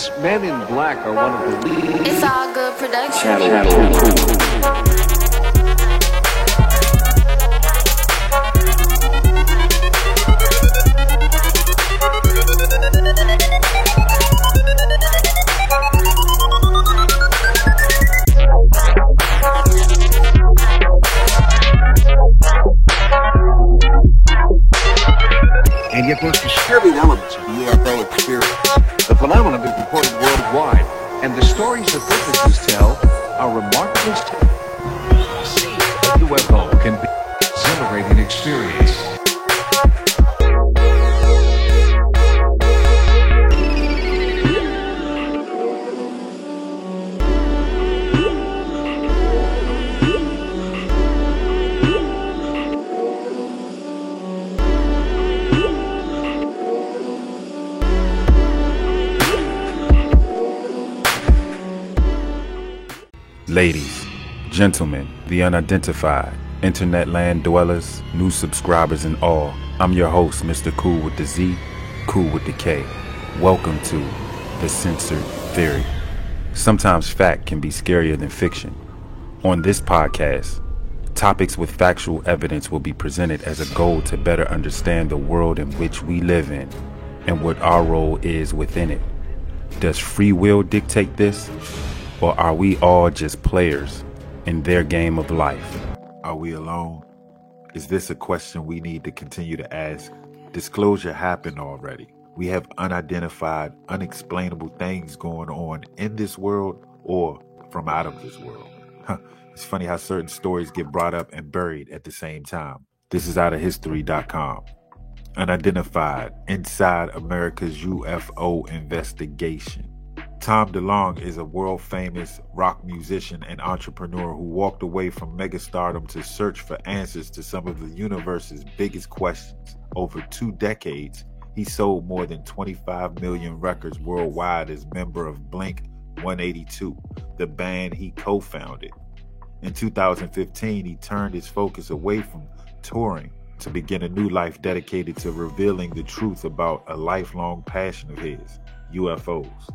Yes, Men in Black are one of the leading. It's all good production. Shadow, shadow. Gentlemen, the unidentified, internet land dwellers, new subscribers, and all, I'm your host, Mr. Cool with the Z, Cool with the K. Welcome to The Censored Theory. Sometimes fact can be scarier than fiction. On this podcast, topics with factual evidence will be presented as a goal to better understand the world in which we live in and what our role is within it. Does free will dictate this? Or are we all just players in their game of life? Are we alone? Is this a question we need to continue to ask? Disclosure happened already. We have unidentified, unexplainable things going on in this world or from out of this world. It's funny how certain stories get brought up and buried at the same time. This is out of history.com. Unidentified inside America's UFO investigation. Tom DeLonge is a world famous rock musician and entrepreneur who walked away from megastardom to search for answers to some of the universe's biggest questions. Over two decades, he sold more than 25 million records worldwide as member of Blink 182, the band he co founded. In 2015, he turned his focus away from touring to begin a new life dedicated to revealing the truth about a lifelong passion of his UFOs.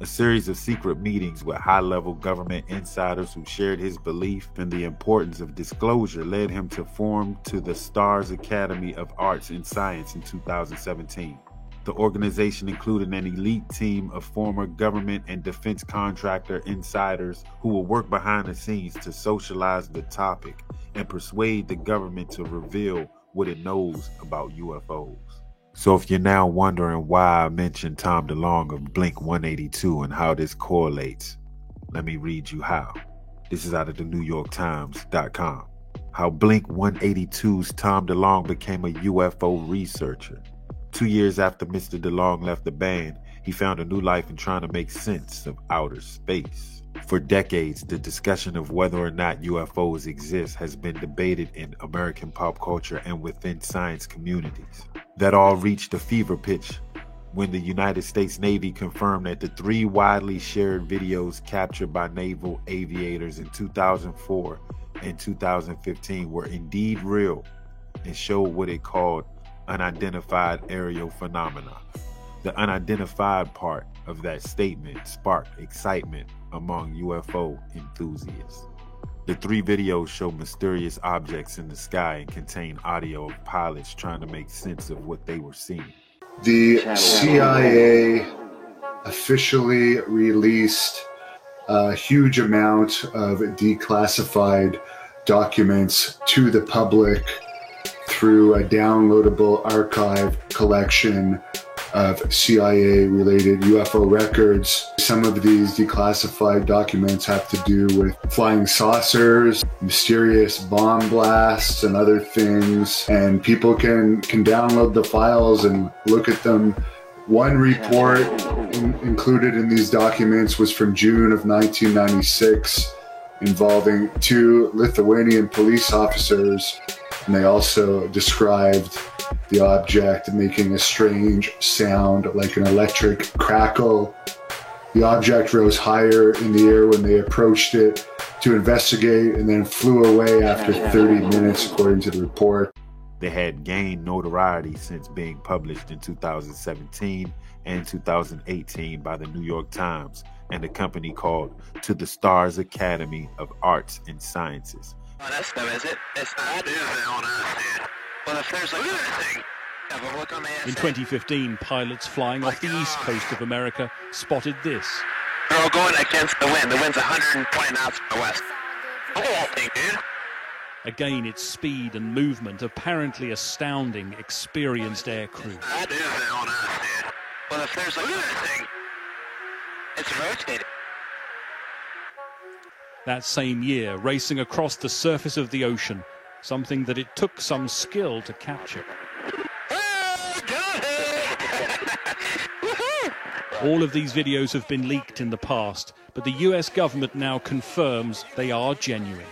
A series of secret meetings with high level government insiders who shared his belief in the importance of disclosure led him to form to the Stars Academy of Arts and Science in 2017. The organization included an elite team of former government and defense contractor insiders who will work behind the scenes to socialize the topic and persuade the government to reveal what it knows about UFOs. So if you're now wondering why I mentioned Tom DeLonge of Blink 182 and how this correlates, let me read you how. This is out of the New York Times.com. How Blink 182's Tom DeLonge became a UFO researcher. Two years after Mr. DeLonge left the band, he found a new life in trying to make sense of outer space. For decades, the discussion of whether or not UFOs exist has been debated in American pop culture and within science communities. That all reached a fever pitch when the United States Navy confirmed that the three widely shared videos captured by naval aviators in 2004 and 2015 were indeed real and showed what it called unidentified aerial phenomena. The unidentified part of that statement sparked excitement among UFO enthusiasts. The three videos show mysterious objects in the sky and contain audio of pilots trying to make sense of what they were seeing. The CIA officially released a huge amount of declassified documents to the public through a downloadable archive collection of CIA related UFO records. Some of these declassified documents have to do with flying saucers, mysterious bomb blasts, and other things. And people can, can download the files and look at them. One report in, included in these documents was from June of 1996 involving two Lithuanian police officers. And they also described the object making a strange sound like an electric crackle. The object rose higher in the air when they approached it to investigate and then flew away after 30 minutes, according to the report. They had gained notoriety since being published in 2017 and 2018 by the New York Times and a company called To the Stars Academy of Arts and Sciences. Oh, that's them, is it? It's not. It is on us, dude. Well, if there's like anything, have a look on the In 2015, pilots flying off the east coast of America spotted this. They're all going against the wind. The wind's 120 knots from the west. Look at that thing, dude. Again, its speed and movement apparently astounding experienced air crew. That is on us, dude. Well, if there's like anything, it's rotating. That same year, racing across the surface of the ocean, something that it took some skill to capture. All of these videos have been leaked in the past, but the US government now confirms they are genuine.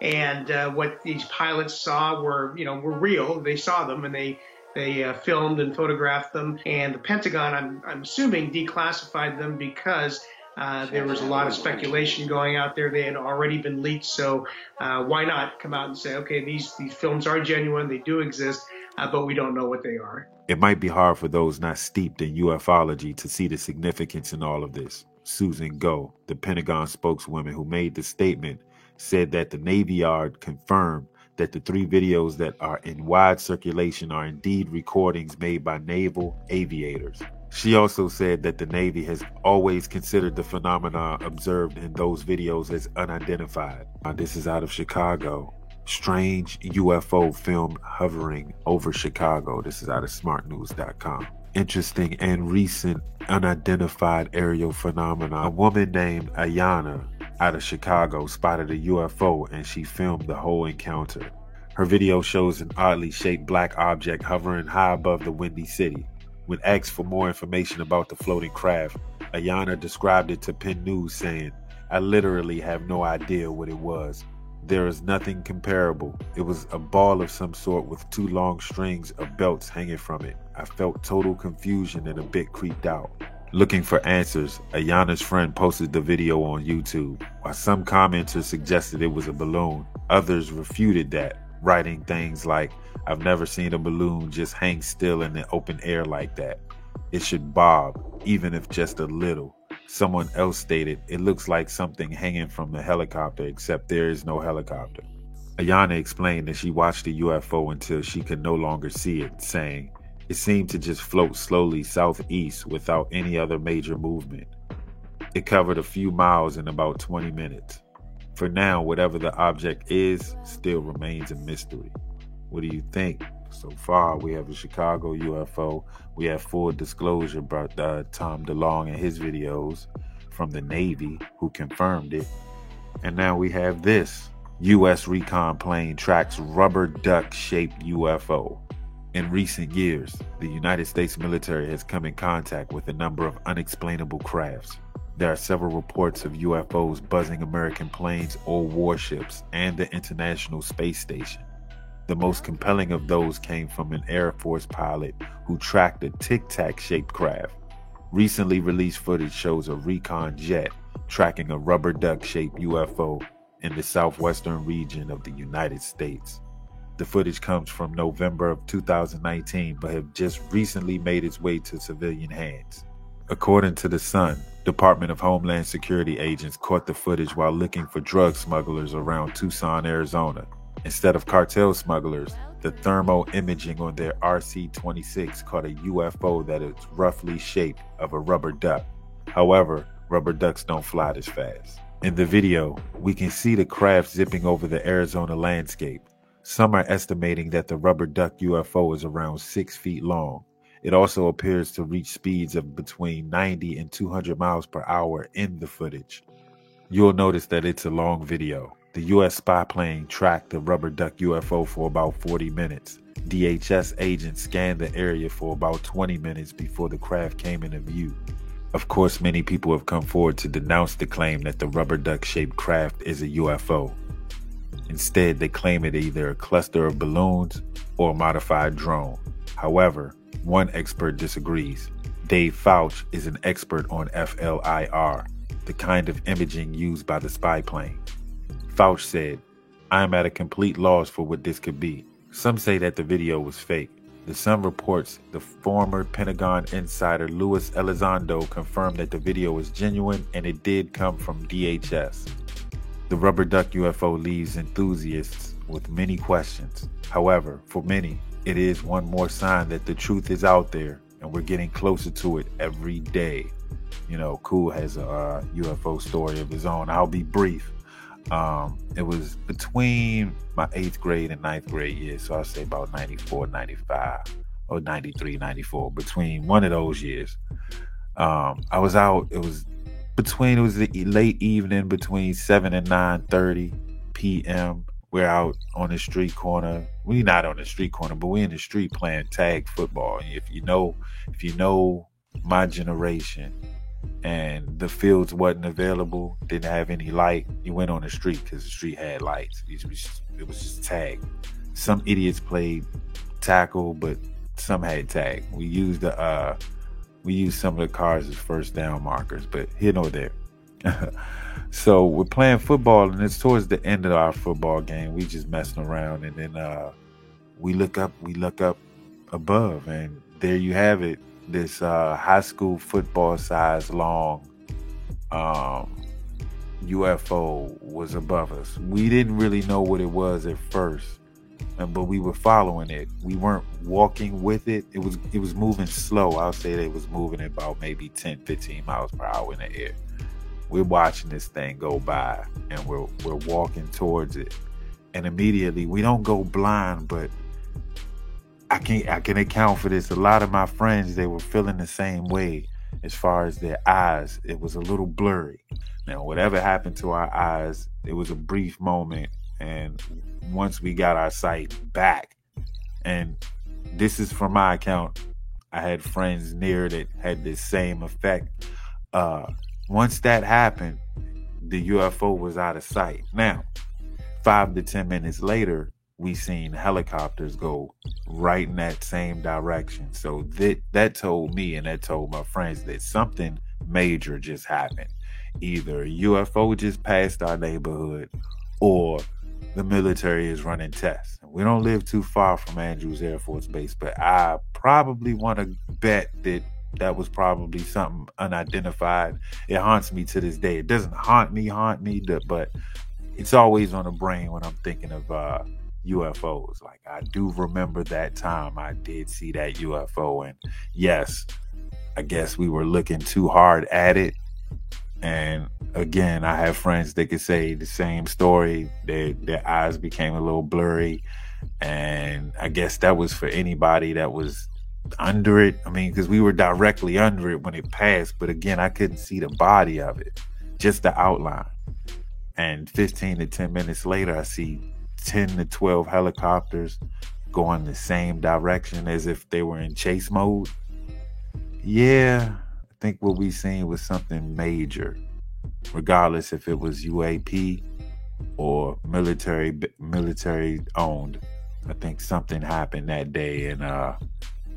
and uh, what these pilots saw were you know were real. They saw them and they they uh, filmed and photographed them. And the Pentagon, I'm I'm assuming, declassified them because. Uh, there was a lot of speculation going out there. They had already been leaked, so uh, why not come out and say, okay, these these films are genuine, they do exist, uh, but we don't know what they are. It might be hard for those not steeped in ufology to see the significance in all of this. Susan Go, the Pentagon spokeswoman who made the statement, said that the Navy Yard confirmed that the three videos that are in wide circulation are indeed recordings made by naval aviators. She also said that the Navy has always considered the phenomena observed in those videos as unidentified. Now, this is out of Chicago. Strange UFO film hovering over Chicago. This is out of smartnews.com. Interesting and recent unidentified aerial phenomena. A woman named Ayana out of Chicago spotted a UFO and she filmed the whole encounter. Her video shows an oddly shaped black object hovering high above the windy city. When asked for more information about the floating craft, Ayana described it to Pen News saying, I literally have no idea what it was. There is nothing comparable. It was a ball of some sort with two long strings of belts hanging from it. I felt total confusion and a bit creeped out. Looking for answers, Ayana's friend posted the video on YouTube. While some commenters suggested it was a balloon, others refuted that, writing things like, I've never seen a balloon just hang still in the open air like that. It should bob, even if just a little. Someone else stated, it looks like something hanging from the helicopter, except there is no helicopter. Ayana explained that she watched the UFO until she could no longer see it, saying, It seemed to just float slowly southeast without any other major movement. It covered a few miles in about 20 minutes. For now, whatever the object is still remains a mystery. What do you think? So far, we have a Chicago UFO. We have full disclosure about uh, Tom DeLonge and his videos from the Navy, who confirmed it. And now we have this U.S. recon plane tracks rubber duck shaped UFO. In recent years, the United States military has come in contact with a number of unexplainable crafts. There are several reports of UFOs buzzing American planes or warships and the International Space Station. The most compelling of those came from an Air Force pilot who tracked a tic tac shaped craft. Recently released footage shows a recon jet tracking a rubber duck shaped UFO in the southwestern region of the United States. The footage comes from November of 2019 but have just recently made its way to civilian hands. According to The Sun, Department of Homeland Security agents caught the footage while looking for drug smugglers around Tucson, Arizona. Instead of cartel smugglers, the thermo imaging on their RC 26 caught a UFO that is roughly shaped of a rubber duck. However, rubber ducks don't fly this fast. In the video, we can see the craft zipping over the Arizona landscape. Some are estimating that the rubber duck UFO is around 6 feet long. It also appears to reach speeds of between 90 and 200 miles per hour in the footage. You'll notice that it's a long video. The U.S. spy plane tracked the rubber duck UFO for about 40 minutes. DHS agents scanned the area for about 20 minutes before the craft came into view. Of course, many people have come forward to denounce the claim that the rubber duck shaped craft is a UFO. Instead, they claim it either a cluster of balloons or a modified drone. However, one expert disagrees. Dave Falch is an expert on FLIR, the kind of imaging used by the spy plane. Falch said, I am at a complete loss for what this could be. Some say that the video was fake. The Sun reports the former Pentagon insider Luis Elizondo confirmed that the video was genuine and it did come from DHS. The rubber duck UFO leaves enthusiasts with many questions. However, for many, it is one more sign that the truth is out there and we're getting closer to it every day. You know, Cool has a uh, UFO story of his own. I'll be brief. Um, it was between my eighth grade and ninth grade years, so I'll say about 94, 95, or 93, 94, between one of those years. Um, I was out, it was between, it was the late evening between 7 and 9 30 p.m. We're out on the street corner. We're not on the street corner, but we're in the street playing tag football. If you know, if you know my generation, and the fields wasn't available, didn't have any light, you went on the street because the street had lights. It was, just, it was just tag. Some idiots played tackle, but some had tag. We used the uh, we used some of the cars as first down markers, but here nor there. so we're playing football, and it's towards the end of our football game. We just messing around, and then uh, we look up, we look up above, and there you have it this uh, high school football size long um, UFO was above us. We didn't really know what it was at first, but we were following it. We weren't walking with it. It was it was moving slow. I'll say that it was moving about maybe 10, 15 miles per hour in the air. We're watching this thing go by and we're we're walking towards it. And immediately we don't go blind, but I can I can account for this. A lot of my friends they were feeling the same way as far as their eyes. It was a little blurry. Now, whatever happened to our eyes, it was a brief moment, and once we got our sight back, and this is from my account. I had friends near that had the same effect. Uh, once that happened, the UFO was out of sight. Now, five to ten minutes later, we seen helicopters go right in that same direction. So that that told me and that told my friends that something major just happened. Either UFO just passed our neighborhood or the military is running tests. We don't live too far from Andrews Air Force Base, but I probably want to bet that that was probably something unidentified. It haunts me to this day. It doesn't haunt me, haunt me, but it's always on the brain when I'm thinking of uh, UFOs. Like I do remember that time I did see that UFO and yes, I guess we were looking too hard at it. And again, I have friends that could say the same story. Their their eyes became a little blurry. And I guess that was for anybody that was under it. I mean, because we were directly under it when it passed, but again, I couldn't see the body of it, just the outline. And 15 to 10 minutes later, I see 10 to 12 helicopters going the same direction as if they were in chase mode. Yeah, I think what we seen was something major, regardless if it was UAP or military military owned. I think something happened that day, and uh,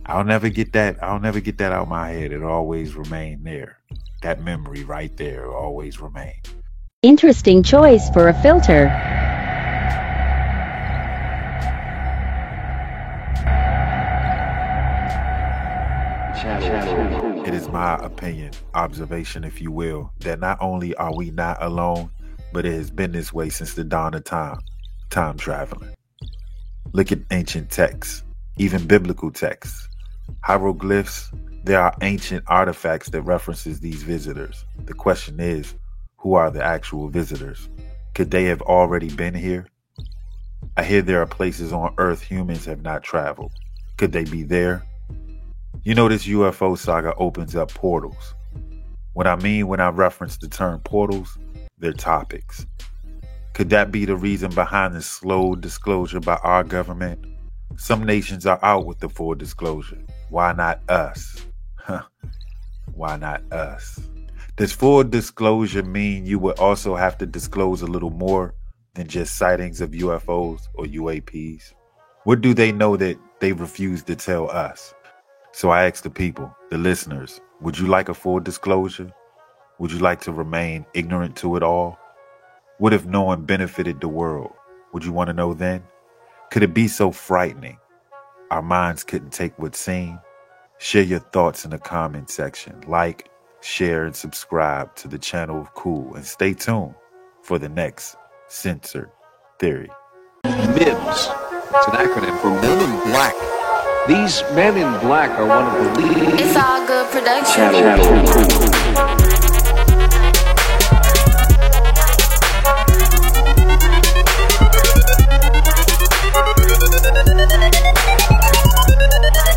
I'll never get that. I'll never get that out of my head. It always remain there. That memory right there always remain. Interesting choice for a filter. It is my opinion, observation, if you will, that not only are we not alone, but it has been this way since the dawn of time, time traveling. Look at ancient texts, even biblical texts, hieroglyphs. There are ancient artifacts that references these visitors. The question is, who are the actual visitors? Could they have already been here? I hear there are places on Earth humans have not traveled. Could they be there? You know, this UFO saga opens up portals. What I mean when I reference the term portals, they're topics. Could that be the reason behind the slow disclosure by our government? Some nations are out with the full disclosure. Why not us? Huh. Why not us? Does full disclosure mean you would also have to disclose a little more than just sightings of UFOs or UAPs? What do they know that they refuse to tell us? So I ask the people, the listeners, would you like a full disclosure? Would you like to remain ignorant to it all? What if no one benefited the world? Would you want to know then? Could it be so frightening? our minds couldn't take what's seen? Share your thoughts in the comment section. Like, share, and subscribe to the channel of Cool. And stay tuned for the next Censored Theory. MIBS. It's an acronym for Men in Black. These men in black are one of the leading It's all good production. Channel. and